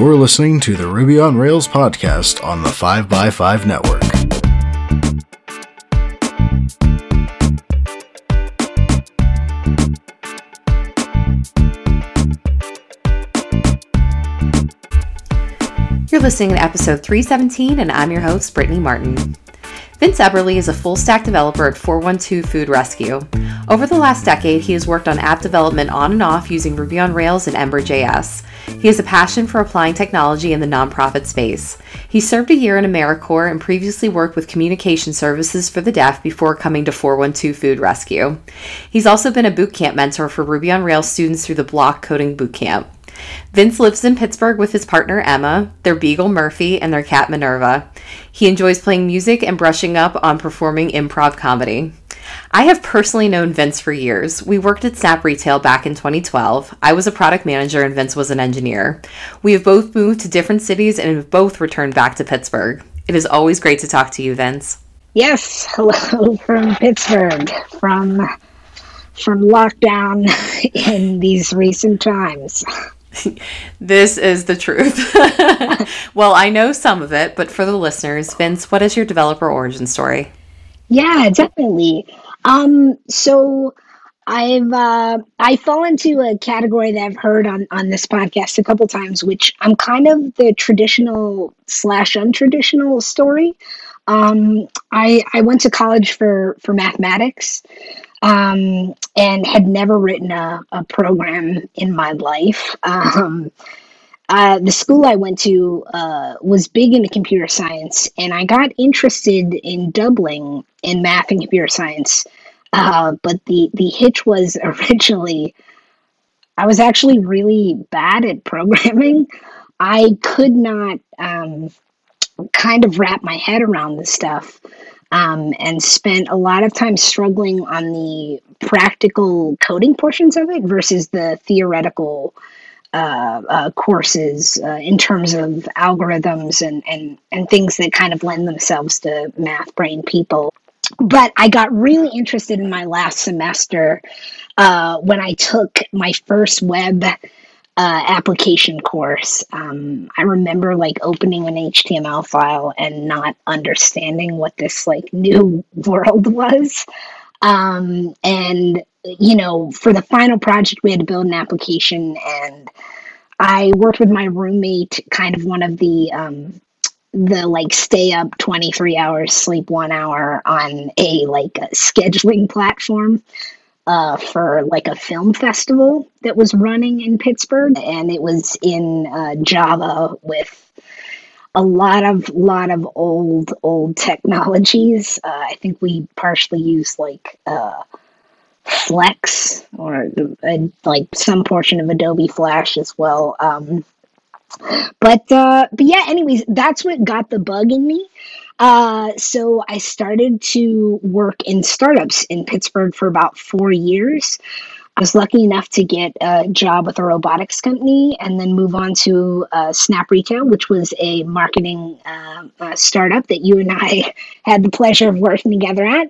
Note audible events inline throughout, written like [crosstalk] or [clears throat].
You're listening to the Ruby on Rails podcast on the 5x5 network. You're listening to episode 317, and I'm your host, Brittany Martin. Vince Eberle is a full stack developer at 412 Food Rescue. Over the last decade, he has worked on app development on and off using Ruby on Rails and Ember.js. He has a passion for applying technology in the nonprofit space. He served a year in AmeriCorps and previously worked with communication services for the deaf before coming to 412 Food Rescue. He's also been a bootcamp mentor for Ruby on Rails students through the Bloc Coding Bootcamp. Vince lives in Pittsburgh with his partner Emma, their beagle Murphy, and their cat Minerva. He enjoys playing music and brushing up on performing improv comedy. I have personally known Vince for years. We worked at Snap Retail back in 2012. I was a product manager and Vince was an engineer. We have both moved to different cities and have both returned back to Pittsburgh. It is always great to talk to you, Vince. Yes, hello [laughs] from Pittsburgh, from from lockdown [laughs] in these recent times. [laughs] this is the truth. well, I know some of it, but for the listeners, Vince, what is your developer origin story? Yeah, definitely. Um, so I've uh, I fall into a category that I've heard on on this podcast a couple times, which I'm kind of the traditional slash untraditional story. Um, I I went to college for for mathematics um, and had never written a, a program in my life. Um, uh, the school I went to uh, was big into computer science, and I got interested in doubling in math and computer science. Uh, but the the hitch was [laughs] originally I was actually really bad at programming. I could not um, kind of wrap my head around this stuff um, and spent a lot of time struggling on the practical coding portions of it versus the theoretical uh, uh, courses uh, in terms of algorithms and, and, and things that kind of lend themselves to math brain people. But I got really interested in my last semester uh, when I took my first web uh, application course, um, I remember like opening an HTML file and not understanding what this like new [laughs] world was. Um, and you know, for the final project, we had to build an application, and I worked with my roommate, kind of one of the um, the like stay up 23 hours sleep one hour on a like a scheduling platform uh, for like a film festival that was running in Pittsburgh, and it was in uh, Java with a lot of lot of old old technologies. Uh, I think we partially use like uh, Flex or uh, like some portion of Adobe Flash as well. Um, but uh, but yeah, anyways, that's what got the bug in me. Uh, so I started to work in startups in Pittsburgh for about four years. I was lucky enough to get a job with a robotics company and then move on to uh, Snap Retail, which was a marketing uh, startup that you and I [laughs] had the pleasure of working together at.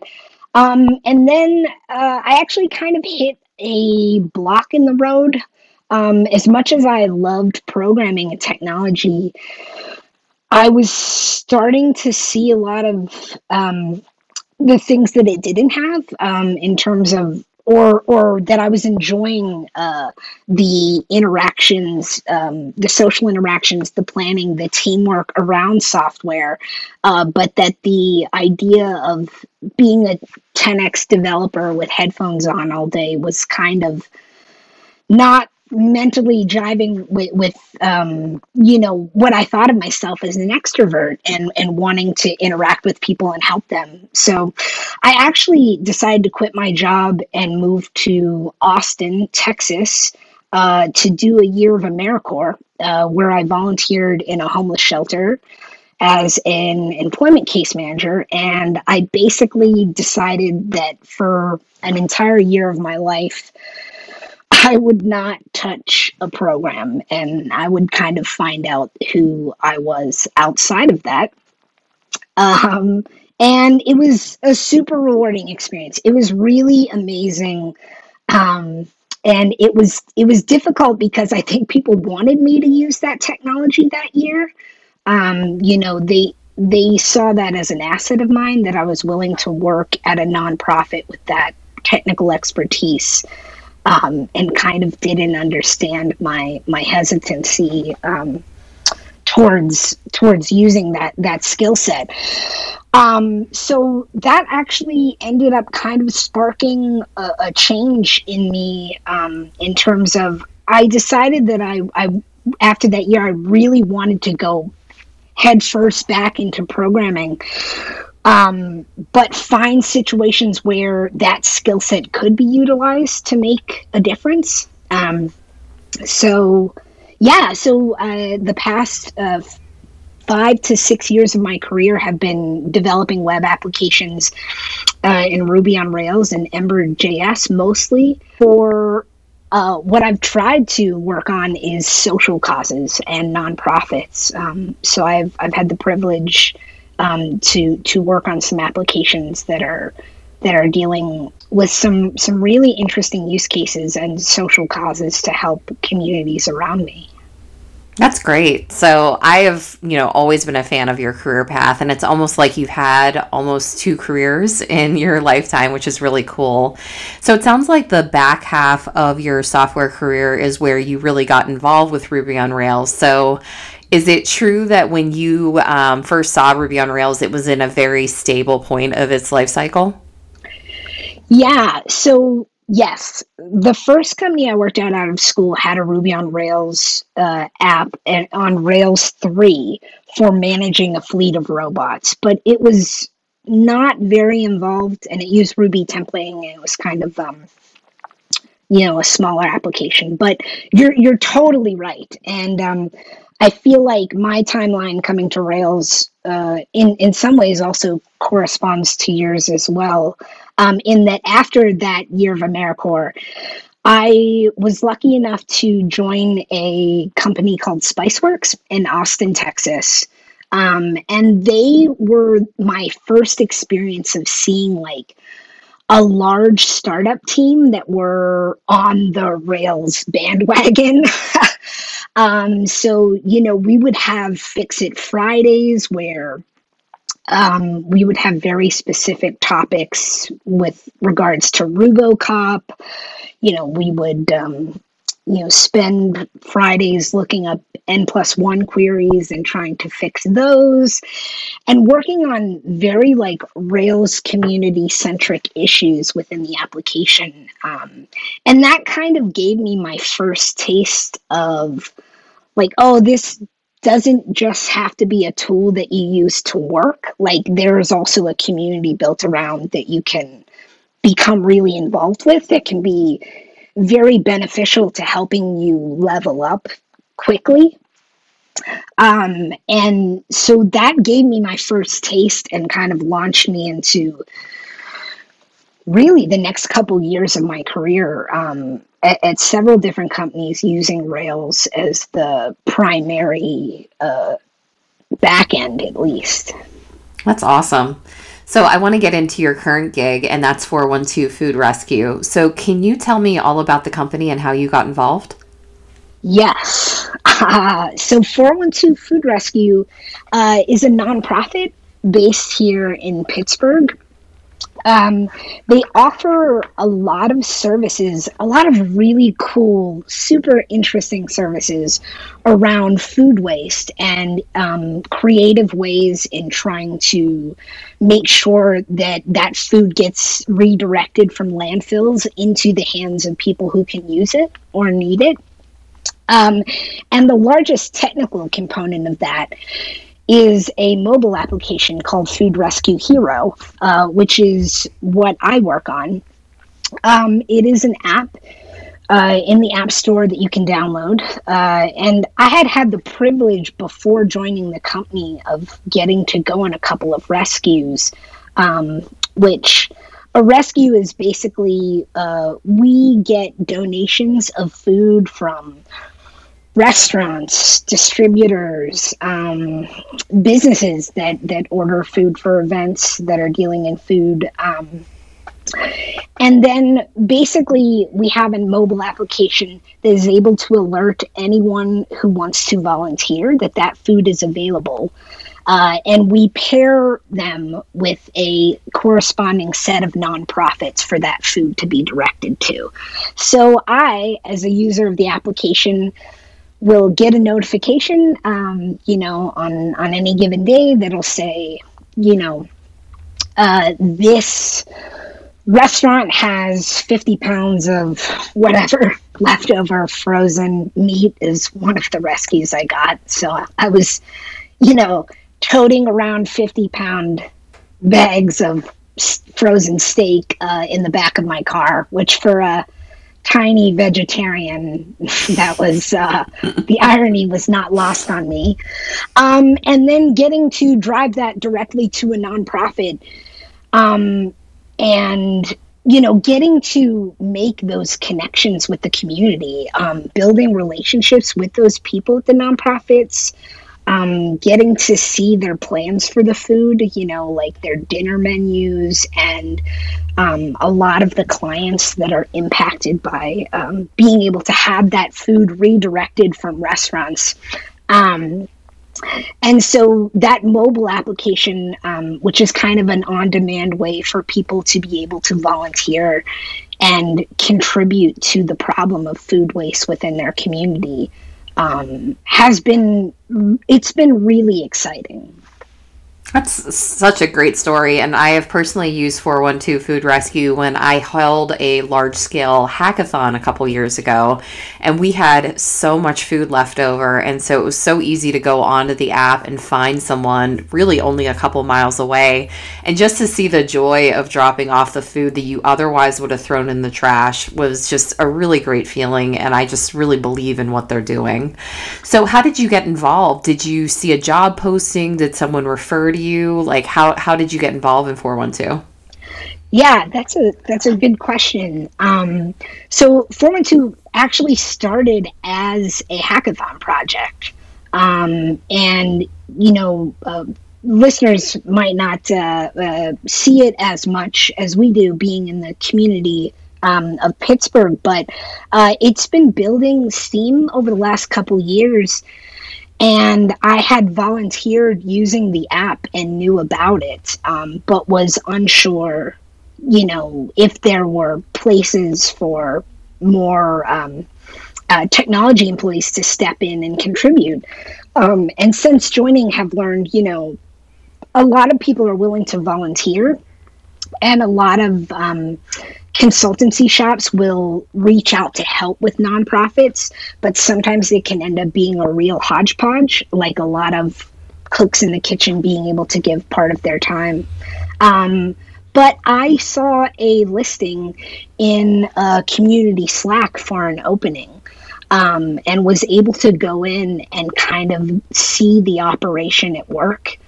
Um, and then uh, I actually kind of hit a block in the road. Um, as much as I loved programming and technology, I was starting to see a lot of um, the things that it didn't have um, in terms of or or that I was enjoying uh, the interactions, um, the social interactions, the planning, the teamwork around software, uh, but that the idea of being a 10x developer with headphones on all day was kind of not mentally jiving with, with um, you know what I thought of myself as an extrovert and and wanting to interact with people and help them. So I actually decided to quit my job and move to Austin, Texas, uh, to do a year of AmeriCorps, uh, where I volunteered in a homeless shelter as an employment case manager. And I basically decided that for an entire year of my life, I would not touch a program and I would kind of find out who I was outside of that. Um, and it was a super rewarding experience. It was really amazing um, and it was it was difficult because I think people wanted me to use that technology that year. Um, you know, they they saw that as an asset of mine that I was willing to work at a nonprofit with that technical expertise, um, and kind of didn't understand my my hesitancy um, towards towards using that that skill set. Um, so that actually ended up kind of sparking a, a change in me um, in terms of I decided that I, I after that year I really wanted to go head first back into programming. Um, but find situations where that skill set could be utilized to make a difference. Um, so, yeah, so uh, the past uh, five to six years of my career have been developing web applications uh, in Ruby on Rails and Ember.js mostly. For uh, what I've tried to work on is social causes and nonprofits. Um, so I've I've had the privilege um, to to work on some applications that are that are dealing with some some really interesting use cases and social causes to help communities around me. That's great. So I have, you know, always been a fan of your career path and it's almost like you've had almost two careers in your lifetime, which is really cool. So it sounds like the back half of your software career is where you really got involved with Ruby on Rails. So is it true that when you um, first saw Ruby on Rails, it was in a very stable point of its life cycle? Yeah. So Yes, the first company I worked at out of school had a Ruby on Rails uh, app and on Rails three for managing a fleet of robots, but it was not very involved, and it used Ruby templating. And it was kind of um, you know a smaller application. But you're you're totally right, and um, I feel like my timeline coming to Rails uh, in in some ways also corresponds to yours as well um, in that after that year of AmeriCorps, I was lucky enough to join a company called Spiceworks in Austin, Texas. Um, and they were my first experience of seeing like a large startup team that were on the Rails bandwagon. [laughs] um, so, you know, we would have Fix It Fridays where um, we would have very specific topics with regards to RuboCop. You know, we would, um, you know, spend Fridays looking up N plus one queries and trying to fix those and working on very like Rails community centric issues within the application. Um, and that kind of gave me my first taste of like, oh, this doesn't just have to be a tool that you use to work. Like there is also a community built around that you can become really involved with that can be very beneficial to helping you level up quickly. Um, and so that gave me my first taste and kind of launched me into really the next couple years of my career um, at, at, several different companies using Rails as the primary uh, back end, at least. That's awesome. So I want to get into your current gig, and that's 412 Food Rescue. So can you tell me all about the company and how you got involved? Yes. Uh, so 412 Food Rescue uh, is a nonprofit based here in Pittsburgh. Um, they offer a lot of services, a lot of really cool, super interesting services around food waste and um, creative ways in trying to make sure that that food gets redirected from landfills into the hands of people who can use it or need it. Um, and the largest technical component of that is a mobile application called Food Rescue Hero, uh, which is what I work on. Um, it is an app uh, in the App Store that you can download. Uh, and I had had the privilege before joining the company of getting to go on a couple of rescues, um, which a rescue is basically uh, we get donations of food from restaurants, distributors, um, businesses that that order food for events that are dealing in food. Um, And then basically, we have a mobile application that is able to alert anyone who wants to volunteer that that food is available. Uh, and we pair them with a corresponding set of nonprofits for that food to be directed to. So I, as a user of the application, will get a notification, um, you know, on on any given day that'll say, you know, uh, this restaurant has 50 pounds of whatever [laughs] leftover frozen meat is one of the rescues I got. So I was, you know, toting around 50 pound bags of frozen steak uh, in the back of my car, which for a tiny vegetarian, [laughs] that was uh, the irony was not lost on me. Um, and then getting to drive that directly to a nonprofit. Um, and you know getting to make those connections with the community um, building relationships with those people at the nonprofits um, getting to see their plans for the food, you know, like their dinner menus and um, a lot of the clients that are impacted by um, being able to have that food redirected from restaurants. Um, and so that mobile application, um, which is kind of an on demand way for people to be able to volunteer and contribute to the problem of food waste within their community, um, has been it's been really exciting. That's such a great story. And I have personally used 412 Food Rescue when I held a large scale hackathon a couple years ago. And we had so much food left over. And so it was so easy to go onto the app and find someone really only a couple miles away. And just to see the joy of dropping off the food that you otherwise would have thrown in the trash was just a really great feeling. And I just really believe in what they're doing. So, how did you get involved? Did you see a job posting? Did someone refer to you? Like how how did you get involved in 412? Yeah, that's a that's a good question. Um, so 412 actually started as a hackathon project, um, and you know. Uh, listeners might not uh, uh, see it as much as we do being in the community um, of Pittsburgh, but uh, it's been building steam over the last couple years and I had volunteered using the app and knew about it, um, but was unsure, you know, if there were places for more um, uh, technology employees to step in and contribute. Um, and since joining, have learned, you know, a lot of people are willing to volunteer, and a lot of um, consultancy shops will reach out to help with nonprofits, but sometimes it can end up being a real hodgepodge, like a lot of cooks in the kitchen being able to give part of their time. Um, but I saw a listing in a community Slack for an opening. Um, and was able to go in and kind of see the operation at work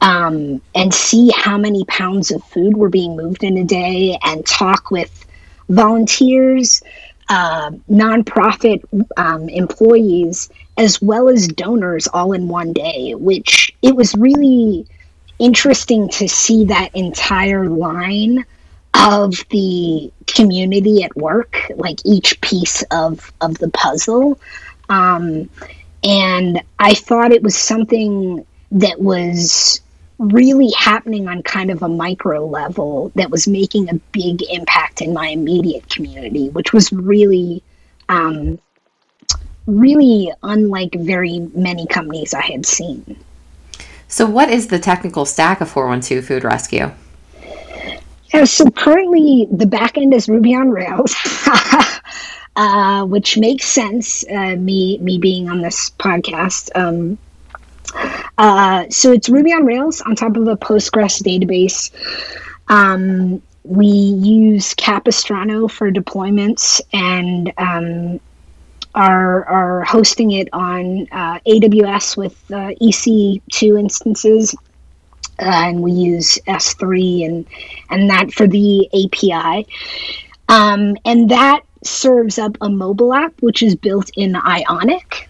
um, and see how many pounds of food were being moved in a day and talk with volunteers, uh, nonprofit um, employees, as well as donors all in one day, which it was really interesting to see that entire line of the community at work, like each piece of, of the puzzle. Um, and I thought it was something that was really happening on kind of a micro level that was making a big impact in my immediate community, which was really, um, really unlike very many companies I had seen. So, what is the technical stack of 412 Food Rescue? Yeah, so currently the backend is Ruby on Rails, [laughs] uh, which makes sense. Uh, me me being on this podcast. Um, uh, so it's Ruby on Rails on top of a Postgres database. Um, we use Capistrano for deployments and um, are, are hosting it on uh, AWS with uh, EC2 instances. Uh, and we use S3 and, and that for the API. Um, and that serves up a mobile app, which is built in Ionic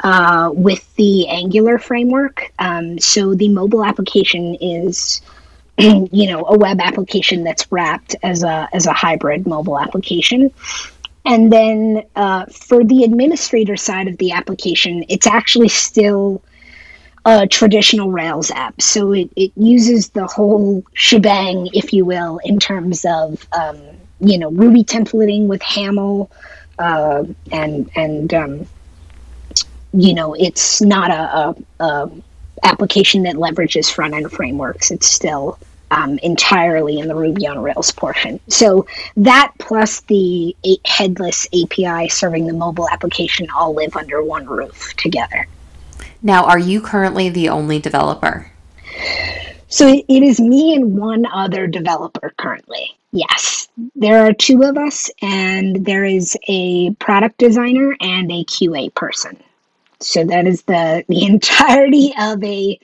uh, with the Angular framework. Um, so the mobile application is [clears throat] you know, a web application that's wrapped as a as a hybrid mobile application. And then uh, for the administrator side of the application, it's actually still a traditional Rails app. So it, it uses the whole shebang, if you will, in terms of um, you know Ruby templating with Haml, uh, and and um, you know it's not a, a, a application that leverages front end frameworks. It's still um, entirely in the Ruby on Rails portion. So that plus the headless API serving the mobile application all live under one roof together. Now, are you currently the only developer? So it is me and one other developer currently. Yes, there are two of us, and there is a product designer and a QA person. So that is the the [laughs] entirety of a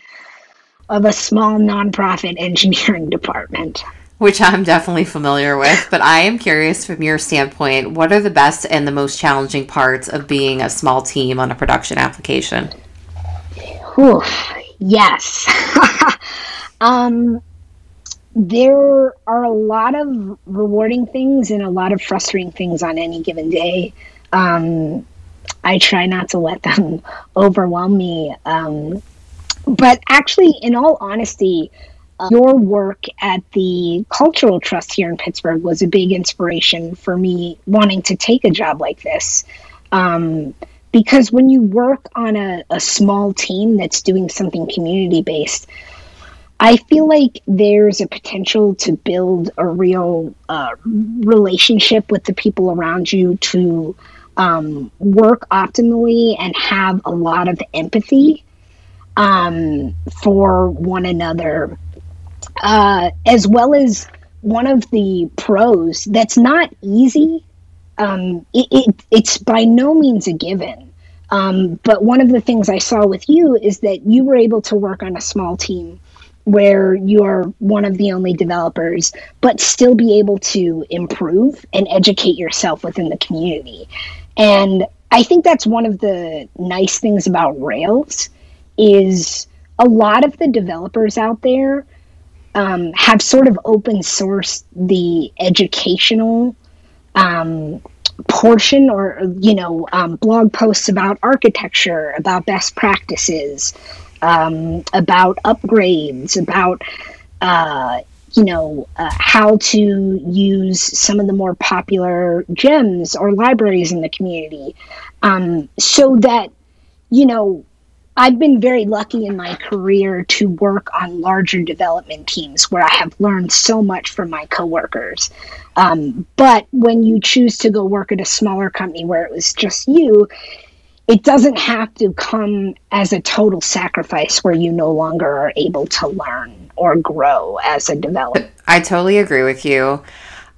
of a small nonprofit engineering department. Which I'm definitely familiar with, but I am curious from your standpoint, what are the best and the most challenging parts of being a small team on a production application? Whew, yes. [laughs] um, there are a lot of rewarding things and a lot of frustrating things on any given day. Um, I try not to let them [laughs] overwhelm me. Um, but actually, in all honesty, uh, your work at the Cultural Trust here in Pittsburgh was a big inspiration for me wanting to take a job like this. Um, because when you work on a, a small team that's doing something community based, I feel like there's a potential to build a real uh, relationship with the people around you to um, work optimally and have a lot of empathy um, for one another, uh, as well as one of the pros that's not easy. Um, it, it, it's by no means a given. Um, but one of the things I saw with you is that you were able to work on a small team where you're one of the only developers, but still be able to improve and educate yourself within the community. And I think that's one of the nice things about Rails is a lot of the developers out there um, have sort of open sourced the educational um, portion or you know um, blog posts about architecture about best practices um, about upgrades about uh, you know uh, how to use some of the more popular gems or libraries in the community. Um, so that you know I've been very lucky in my career to work on larger development teams where I have learned so much from my coworkers. Um, but when you choose to go work at a smaller company where it was just you, it doesn't have to come as a total sacrifice where you no longer are able to learn or grow as a developer. I totally agree with you.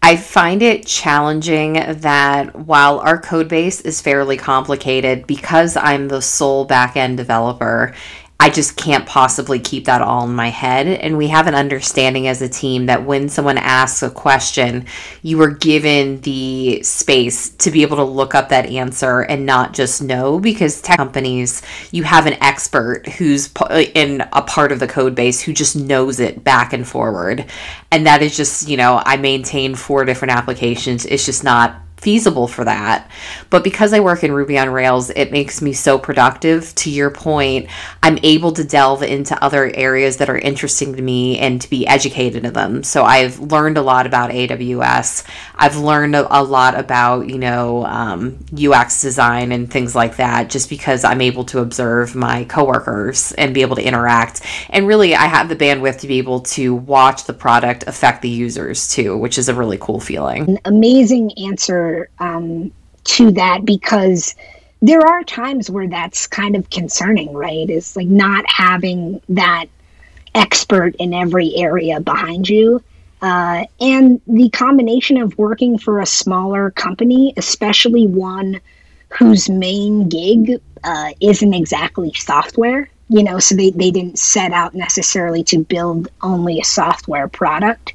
I find it challenging that while our code base is fairly complicated, because I'm the sole backend developer I just can't possibly keep that all in my head. And we have an understanding as a team that when someone asks a question, you are given the space to be able to look up that answer and not just know because tech companies, you have an expert who's uh, in a part of the code base who just knows it back and forward. And that is just, you know, I maintain four different applications. It's just not feasible for that. But because I work in Ruby on Rails, it makes me so productive. To your point, I'm able to delve into other areas that are interesting to me and to be educated in them. So I've learned a lot about AWS. I've learned a, lot about, you know, um, UX design and things like that just because I'm able to observe my coworkers and be able to interact. And really, I have the bandwidth to be able to watch the product affect the users too, which is a really cool feeling. An amazing answer um, to that because there are times where that's kind of concerning, right? Is like not having that expert in every area behind you. Uh, and the combination of working for a smaller company, especially one whose main gig uh, isn't exactly software, you know, so they, they didn't set out necessarily to build only a software product.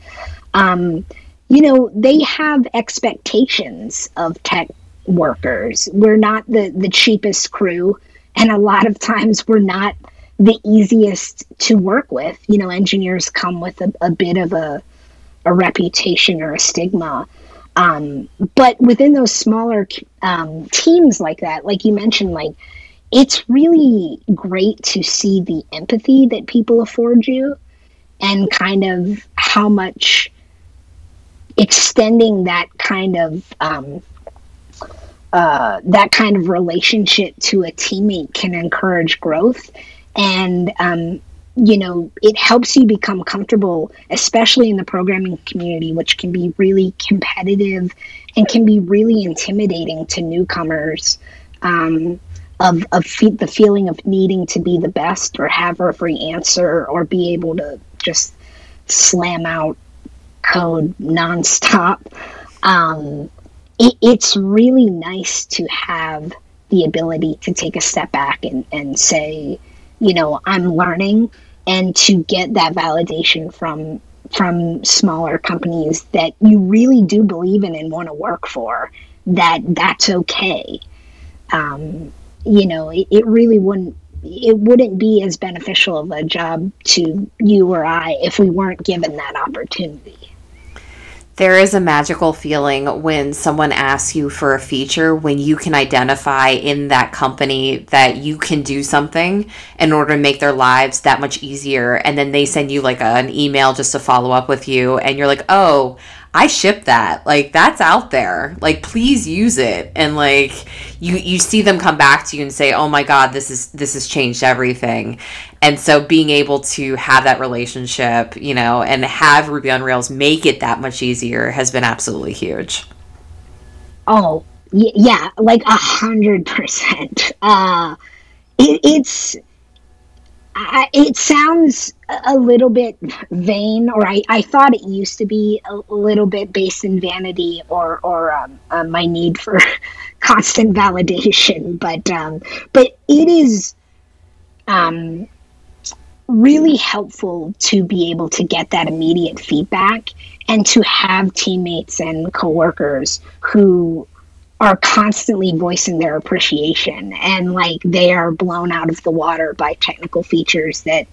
Um, you know, they have expectations of tech workers. We're not the, the cheapest crew, and a lot of times we're not the easiest to work with. You know, engineers come with a, a bit of a, a reputation or a stigma. Um, but within those smaller um, teams like that, like you mentioned, like it's really great to see the empathy that people afford you and kind of how much extending that kind of um, uh, that kind of relationship to a teammate can encourage growth. And um, you know it helps you become comfortable especially in the programming community which can be really competitive and can be really intimidating to newcomers um, of, of fe- the feeling of needing to be the best or have every answer or be able to just slam out code nonstop um, it, it's really nice to have the ability to take a step back and, and say, you know, I'm learning and to get that validation from from smaller companies that you really do believe in and want to work for, that that's okay. Um, you know, it, it really wouldn't it wouldn't be as beneficial of a job to you or I if we weren't given that opportunity. There is a magical feeling when someone asks you for a feature when you can identify in that company that you can do something in order to make their lives that much easier. And then they send you like a, an email just to follow up with you. And you're like, oh, I ship that. Like that's out there. Like please use it. And like you you see them come back to you and say, "Oh my god, this is this has changed everything." And so being able to have that relationship, you know, and have Ruby on Rails make it that much easier has been absolutely huge. Oh, yeah, like a hundred percent. Uh, it's I, it sounds a little bit vain, or I, I thought it used to be a little bit based in vanity or or um, uh, my need for [laughs] constant validation. But um, but it is um, really helpful to be able to get that immediate feedback and to have teammates and coworkers who are constantly voicing their appreciation and like they are blown out of the water by technical features that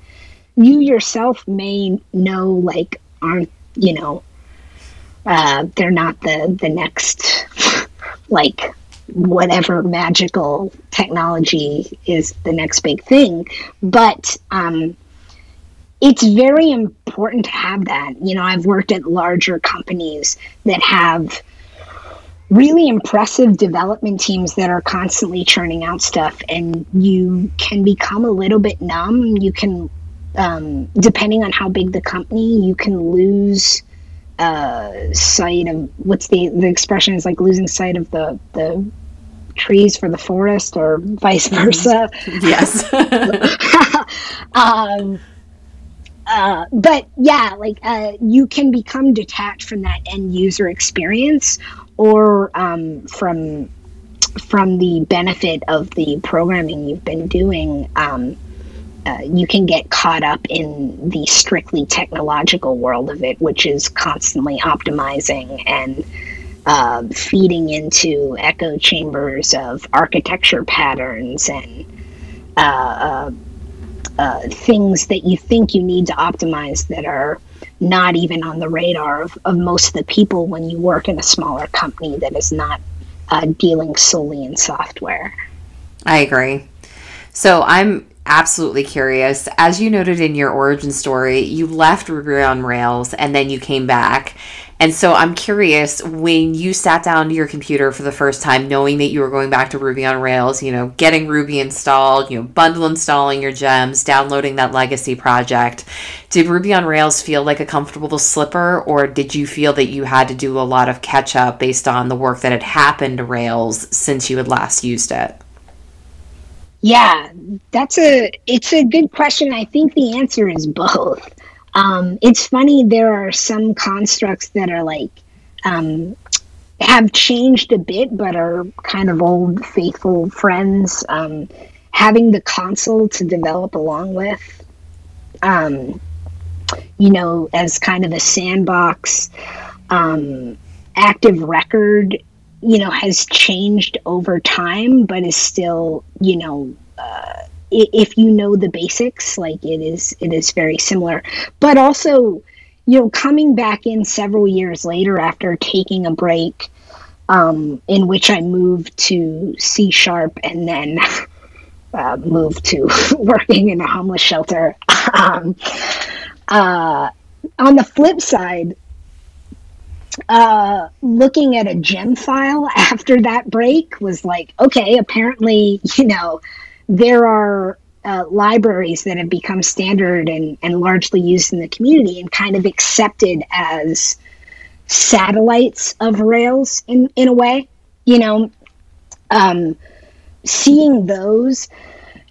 you yourself may know like aren't you know uh, they're not the the next [laughs] like whatever magical technology is the next big thing. But um it's very important to have that. You know i've worked at larger companies that have really impressive development teams that are constantly churning out stuff and you can become a little bit numb. You can um, depending on how big the company you can lose uh, sight of what's the the expression is like losing sight of the the trees for the forest or vice mm-hmm. versa yes [laughs] um, uh, but yeah, like uh, you can become detached from that end user experience, or um, from from the benefit of the programming you've been doing, um, uh, you can get caught up in the strictly technological world of it, which is constantly optimizing and uh, feeding into echo chambers of architecture patterns and uh, uh, uh things that you think you need to optimize that are not even on the radar of, of most of the people when you work in a smaller company that is not dealing solely in software. I agree. So I'm absolutely curious. As you noted in your origin story, you left Ruby on Rails and then you came back. And so I'm curious when you sat down to your computer for the first time, knowing that you were going back to Ruby on Rails, you know, getting Ruby installed, you know, bundle installing your gems, downloading that legacy project. Did Ruby on Rails feel like a comfortable slipper, or did you feel that you had to do a lot of catch up based on the work that had happened to Rails since you had last used it? Yeah, that's a it's a good question. I think the answer is both. Um, it's funny there are some constructs that are like um, have changed a bit, but are kind of old faithful friends. Um, having the console to develop along with, um, you know, as kind of a sandbox. Um, active record you know has changed over time but is still you know uh, if you know the basics, like it is, it is very similar. But also, you know, coming back in several years later after taking a break, um, in which I moved to C sharp and then [laughs] uh, moved to [laughs] working in a homeless shelter. [laughs] um, uh, on the flip side, uh, looking at a gem file [laughs] after that break was like, okay, apparently, you know, there are uh, libraries that have become standard and, and largely used in the community and kind of accepted as satellites of Rails in, in a way, you know, um, seeing those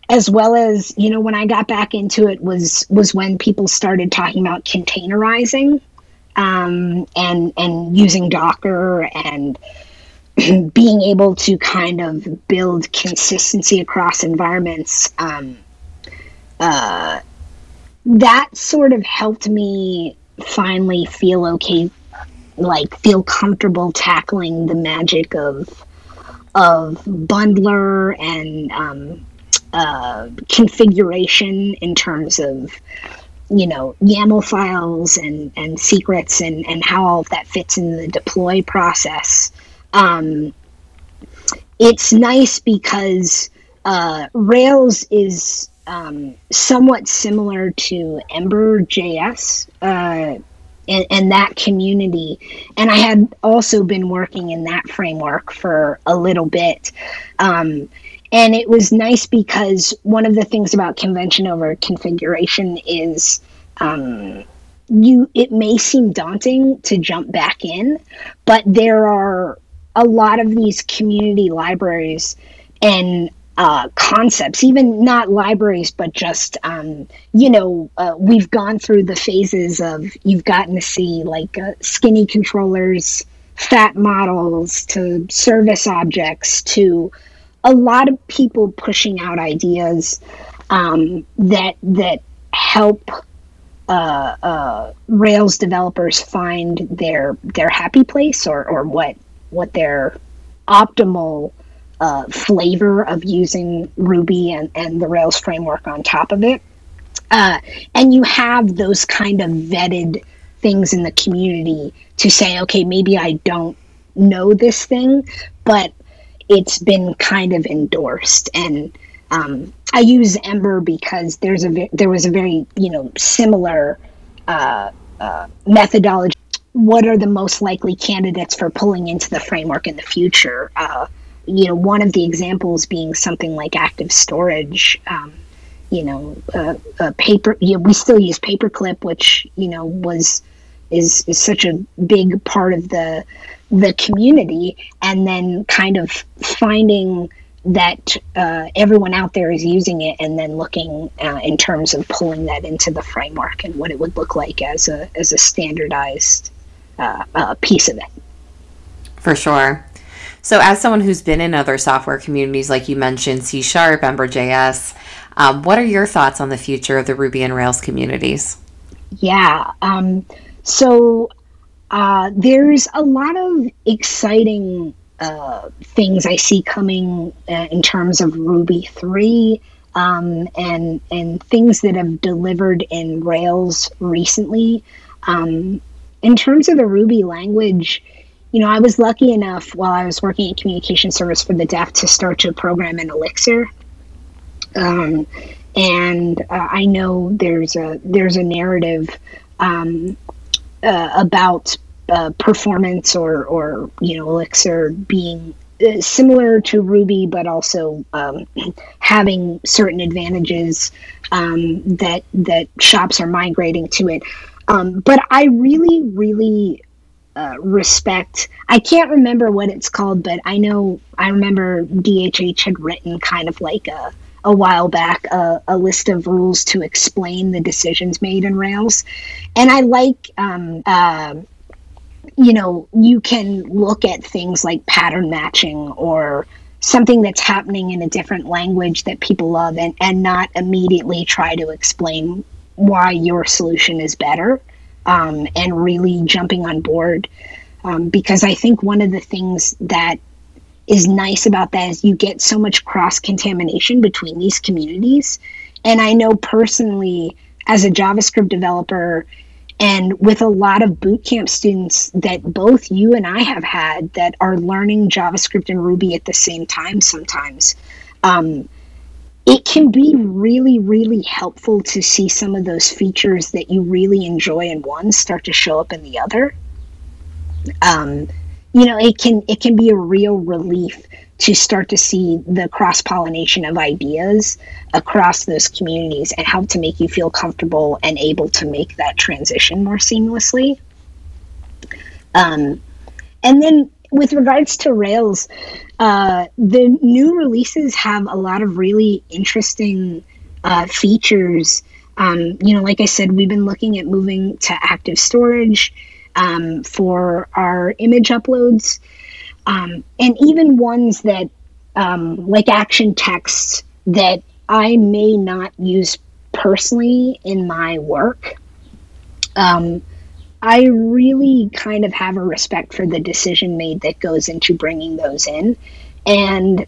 as well as you know when i got back into it was was when people started talking about containerizing um, and and using docker and [clears throat] being able to kind of build consistency across environments um, uh, that sort of helped me finally feel okay like feel comfortable tackling the magic of of bundler and um, uh, configuration in terms of you know YAML files and and secrets and and how all of that fits in the deploy process. Um, it's nice because uh, Rails is um, somewhat similar to Ember JS. Uh, and, and, that community. And I had also been working in that framework for a little bit. Um, and it was nice because one of the things about convention over configuration is um, you it may seem daunting to jump back in but there are a lot of these community libraries and uh, concepts, even not libraries, but just, um, you know, uh, we've gone through the phases of you've gotten to see like uh, skinny controllers, fat models, to service objects, to a lot of people pushing out ideas um, that that help uh, uh, Rails developers find their their happy place or, or what what their optimal uh, flavor of using Ruby and, and the Rails framework on top of it. Uh, and you have those kind of vetted things in the community to say, okay, maybe I don't know this thing, but it's been kind of endorsed. And um, I use Ember because there's a there was a very you know similar uh, uh, methodology. What are the most likely candidates for pulling into the framework in the future? Uh, you know, one of the examples being something like active storage. Um, you know, uh, paper. You know, we still use paperclip, which you know was is is such a big part of the the community, and then kind of finding that uh, everyone out there is using it, and then looking uh, in terms of pulling that into the framework and what it would look like as a as a standardized uh, uh piece of it. For sure. So, as someone who's been in other software communities, like you mentioned, C Sharp, Ember.js, um, what are your thoughts on the future of the Ruby and Rails communities? Yeah. Um, so, uh, there's a lot of exciting uh, things I see coming uh, in terms of Ruby 3 um, and, and things that have delivered in Rails recently. Um, in terms of the Ruby language, you know, I was lucky enough while I was working at communication service for the deaf to start to program in Elixir. Um, and uh, I know there's a there's a narrative um, uh, about uh, performance or or you know Elixir being uh, similar to Ruby, but also um, [clears throat] having certain advantages um, that that shops are migrating to it. Um, but I really, really uh, respect. I can't remember what it's called, but I know I remember DHH had written kind of like a a while back a, a list of rules to explain the decisions made in Rails, and I like. Um, uh, you know, you can look at things like pattern matching or something that's happening in a different language that people love and, and not immediately try to explain why your solution is better um, and really jumping on board. Um, because I think one of the things that is nice about that is you get so much cross contamination between these communities. And I know personally, as a JavaScript developer, and with a lot of bootcamp students that both you and I have had that are learning JavaScript and Ruby at the same time sometimes, um, it can be really, really helpful to see some of those features that you really enjoy in one start to show up in the other. Um, you know, it can it can be a real relief to start to see the cross pollination of ideas across those communities and help to make you feel comfortable and able to make that transition more seamlessly. Um, and then with regards to Rails, uh, the new releases have a lot of really interesting uh, features. Um, you know, like I said, we've been looking at moving to active storage um, for our image uploads um, and even ones that um, like action texts that I may not use personally in my work. Um, I really kind of have a respect for the decision made that goes into bringing those in. And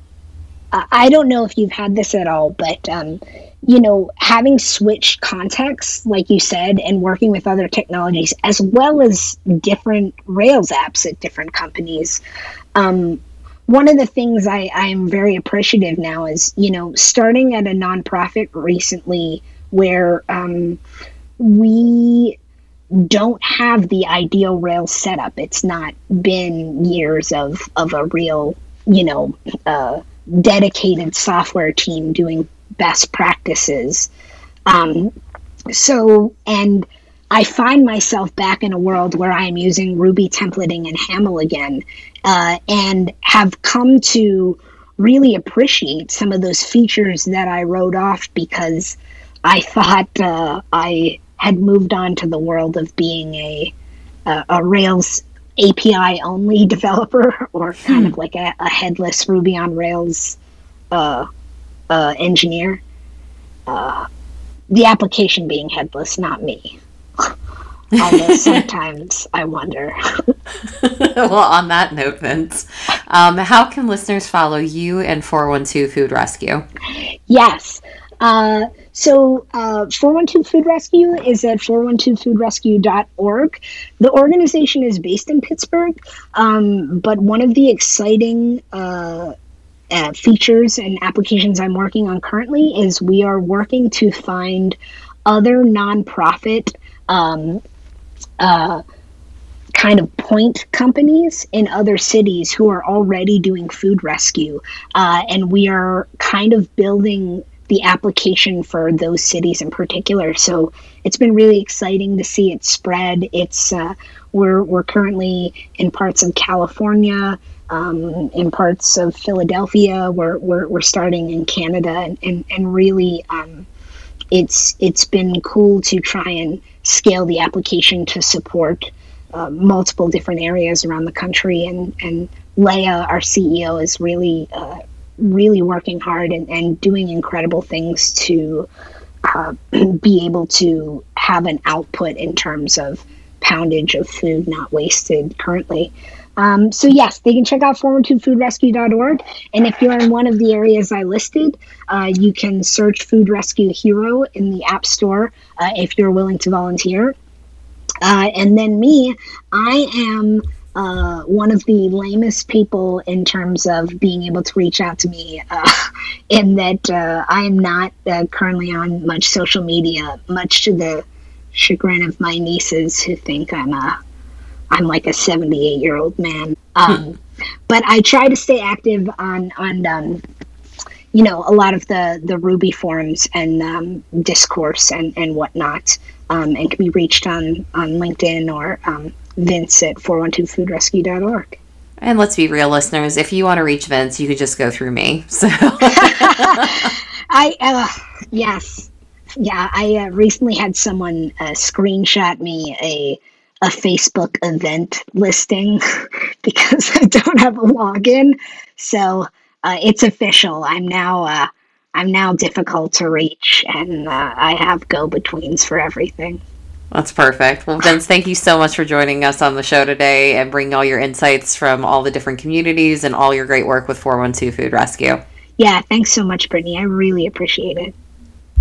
I don't know if you've had this at all, but um, you know, having switched contexts, like you said, and working with other technologies, as well as different Rails apps at different companies, um, one of the things I, I'm very appreciative now is, you know, starting at a nonprofit recently where um, we don't have the ideal Rails setup. It's not been years of, of a real, you know, uh, dedicated software team doing best practices. Um, so, and I find myself back in a world where I'm using Ruby templating and Haml again, uh, and have come to really appreciate some of those features that I wrote off because I thought uh, I had moved on to the world of being a a, a Rails API only [laughs] developer or kind of like a, a headless Ruby on Rails uh, uh, engineer. Uh, the application being headless, not me. [laughs] Although [laughs] sometimes I wonder. [laughs] well, on that note, Vince, um, how can listeners follow you and 412 Food Rescue? Yes. Uh, so, uh, 412 Food Rescue is at 412foodrescue.org. The organization is based in Pittsburgh, um, but one of the exciting uh, uh, features and applications I'm working on currently is we are working to find other nonprofit um, uh, kind of point companies in other cities who are already doing food rescue. Uh, and we are kind of building the application for those cities in particular. So it's been really exciting to see it spread. It's uh, we're we're currently in parts of California, um, in parts of Philadelphia. We're, we're, we're starting in Canada, and, and, and really, um, it's it's been cool to try and scale the application to support uh, multiple different areas around the country. And and Leah, our CEO, is really uh, really working hard and, and doing incredible things to uh, [clears throat] be able to have an output in terms of poundage of food not wasted currently. Um, so yes, they can check out 412foodrescue.org. And if you're in one of the areas I listed, uh, you can search Food Rescue Hero in the App Store uh, if you're willing to volunteer. Uh, and then me, I am uh, one of the lamest people in terms of being able to reach out to me, uh, [laughs] in that uh, I am not currently on much social media, much to the chagrin of my nieces who think I'm a I'm like a 78 year old man. Um, but I try to stay active on on um, you know a lot of the the Ruby forums and um, discourse and and whatnot, um, and can be reached on on LinkedIn or um, Vince at 412foodrescue.org. And let's be real, listeners. If you want to reach Vince, you could just go through me. So [laughs] I uh, yes, yeah. I uh, recently had someone uh, screenshot me a a Facebook event listing [laughs] because I don't have a login. So uh, it's official. I'm now uh, I'm now difficult to reach, and uh, I have go betweens for everything. That's perfect. Well, Vince, thank you so much for joining us on the show today and bringing all your insights from all the different communities and all your great work with 412 Food Rescue. Yeah, thanks so much, Brittany. I really appreciate it.